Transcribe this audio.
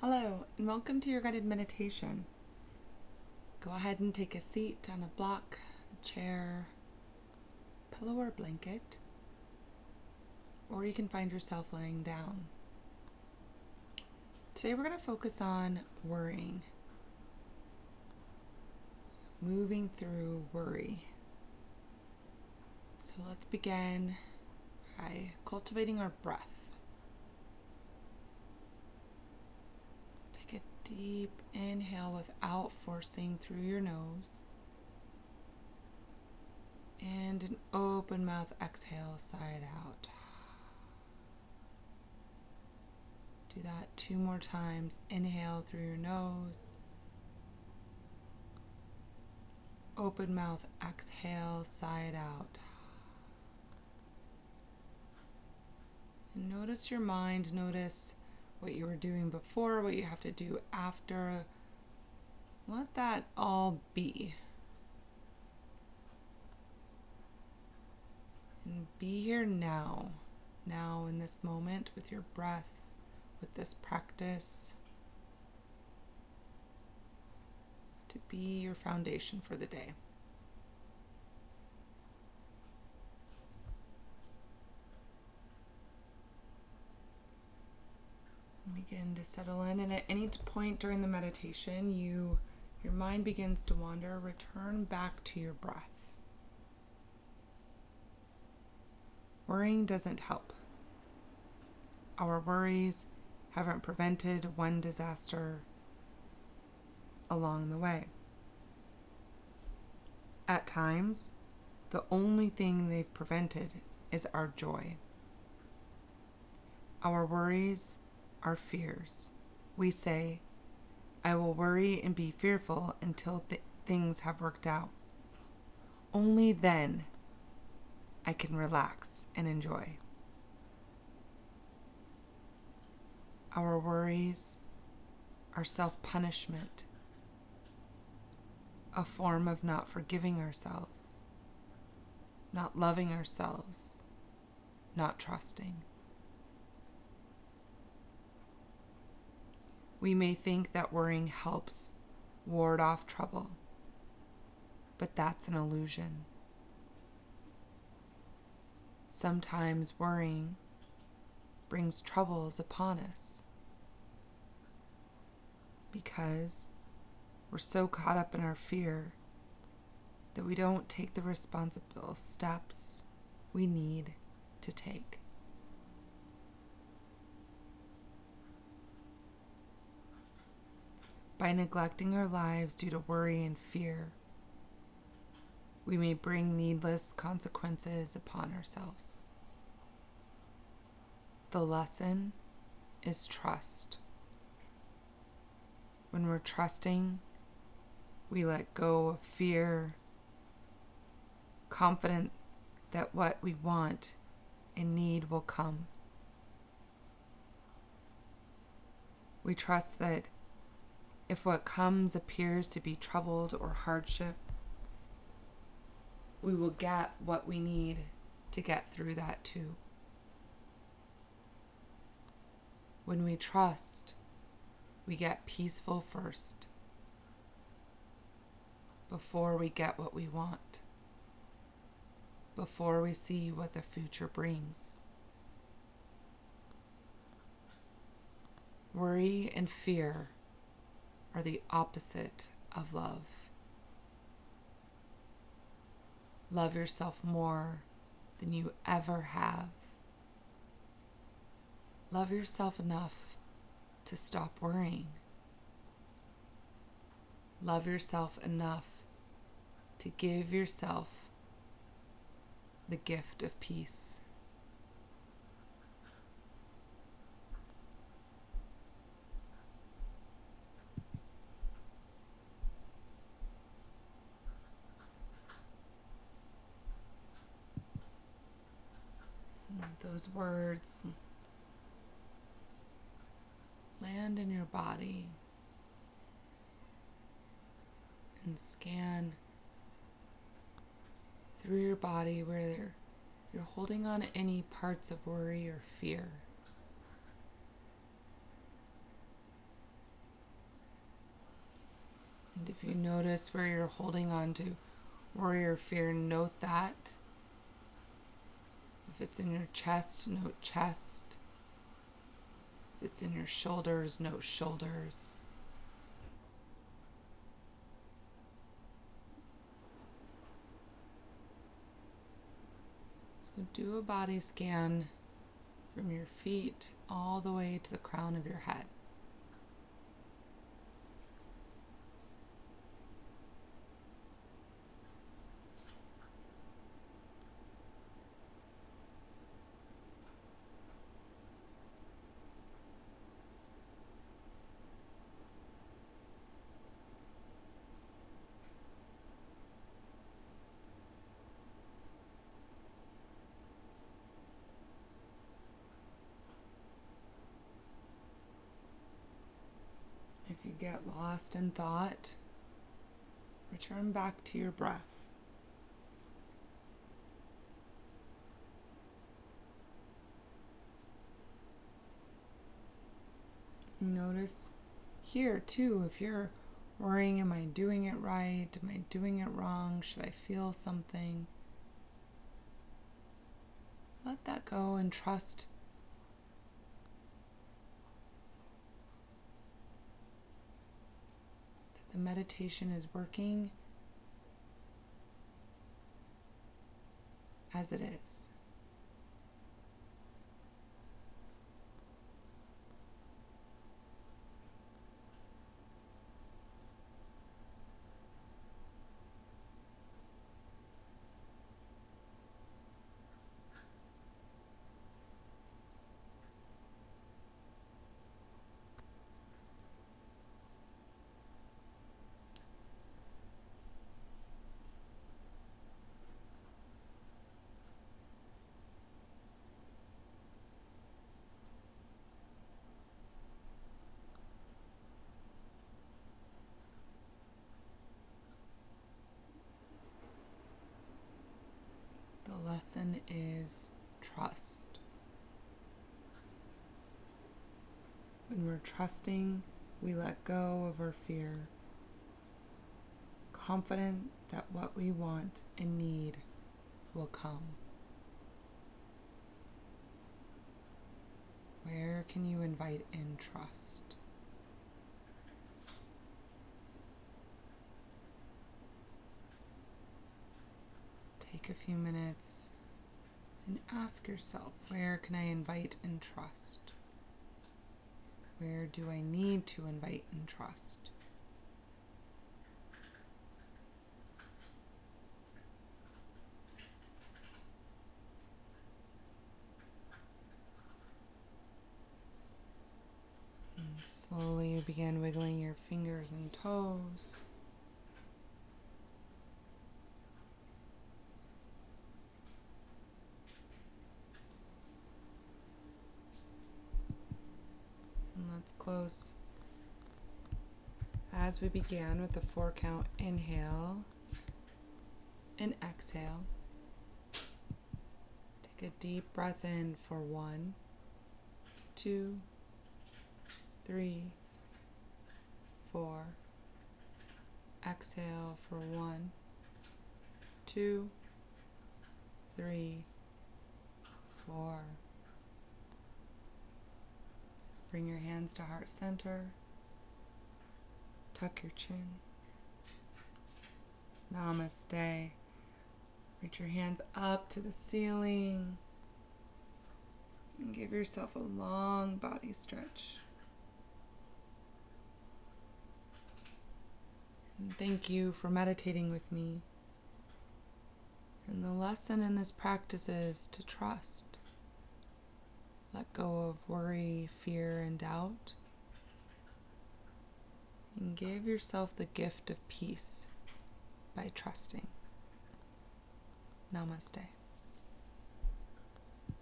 Hello, and welcome to your guided meditation. Go ahead and take a seat on a block, a chair, pillow, or blanket, or you can find yourself laying down. Today we're going to focus on worrying, moving through worry. So let's begin by cultivating our breath. Take a deep inhale without forcing through your nose. And an open mouth exhale, side out. Do that two more times. Inhale through your nose. Open mouth, exhale, side out. And notice your mind, notice what you were doing before, what you have to do after. Let that all be. And be here now, now in this moment with your breath, with this practice, to be your foundation for the day. Begin to settle in. And at any point during the meditation you your mind begins to wander return back to your breath. Worrying doesn't help. Our worries haven't prevented one disaster along the way. At times the only thing they've prevented is our joy. Our worries our fears. We say, I will worry and be fearful until th- things have worked out. Only then I can relax and enjoy. Our worries are self punishment, a form of not forgiving ourselves, not loving ourselves, not trusting. We may think that worrying helps ward off trouble, but that's an illusion. Sometimes worrying brings troubles upon us because we're so caught up in our fear that we don't take the responsible steps we need to take. By neglecting our lives due to worry and fear. We may bring needless consequences upon ourselves. The lesson is trust. When we're trusting, we let go of fear, confident that what we want and need will come. We trust that if what comes appears to be troubled or hardship, we will get what we need to get through that too. When we trust, we get peaceful first before we get what we want, before we see what the future brings. Worry and fear are the opposite of love. Love yourself more than you ever have. Love yourself enough to stop worrying. Love yourself enough to give yourself the gift of peace. those words. Land in your body. And scan through your body where you're holding on to any parts of worry or fear. And if you notice where you're holding on to worry or fear, note that. If it's in your chest, note chest. If it's in your shoulders, note shoulders. So do a body scan from your feet all the way to the crown of your head. You get lost in thought, return back to your breath. Notice here too if you're worrying, am I doing it right? Am I doing it wrong? Should I feel something? Let that go and trust the meditation is working as it is. The lesson is trust. When we're trusting, we let go of our fear, confident that what we want and need will come. Where can you invite in trust? Take a few minutes and ask yourself where can I invite and trust? Where do I need to invite and trust? And slowly you begin wiggling your fingers and toes. And let's close as we began with the four count inhale and exhale. Take a deep breath in for one, two, three, four. Exhale for one, two, three, four. Bring your hands to heart center. Tuck your chin. Namaste. Reach your hands up to the ceiling. And give yourself a long body stretch. And thank you for meditating with me. And the lesson in this practice is to trust. Let go of worry, fear, and doubt. And give yourself the gift of peace by trusting. Namaste.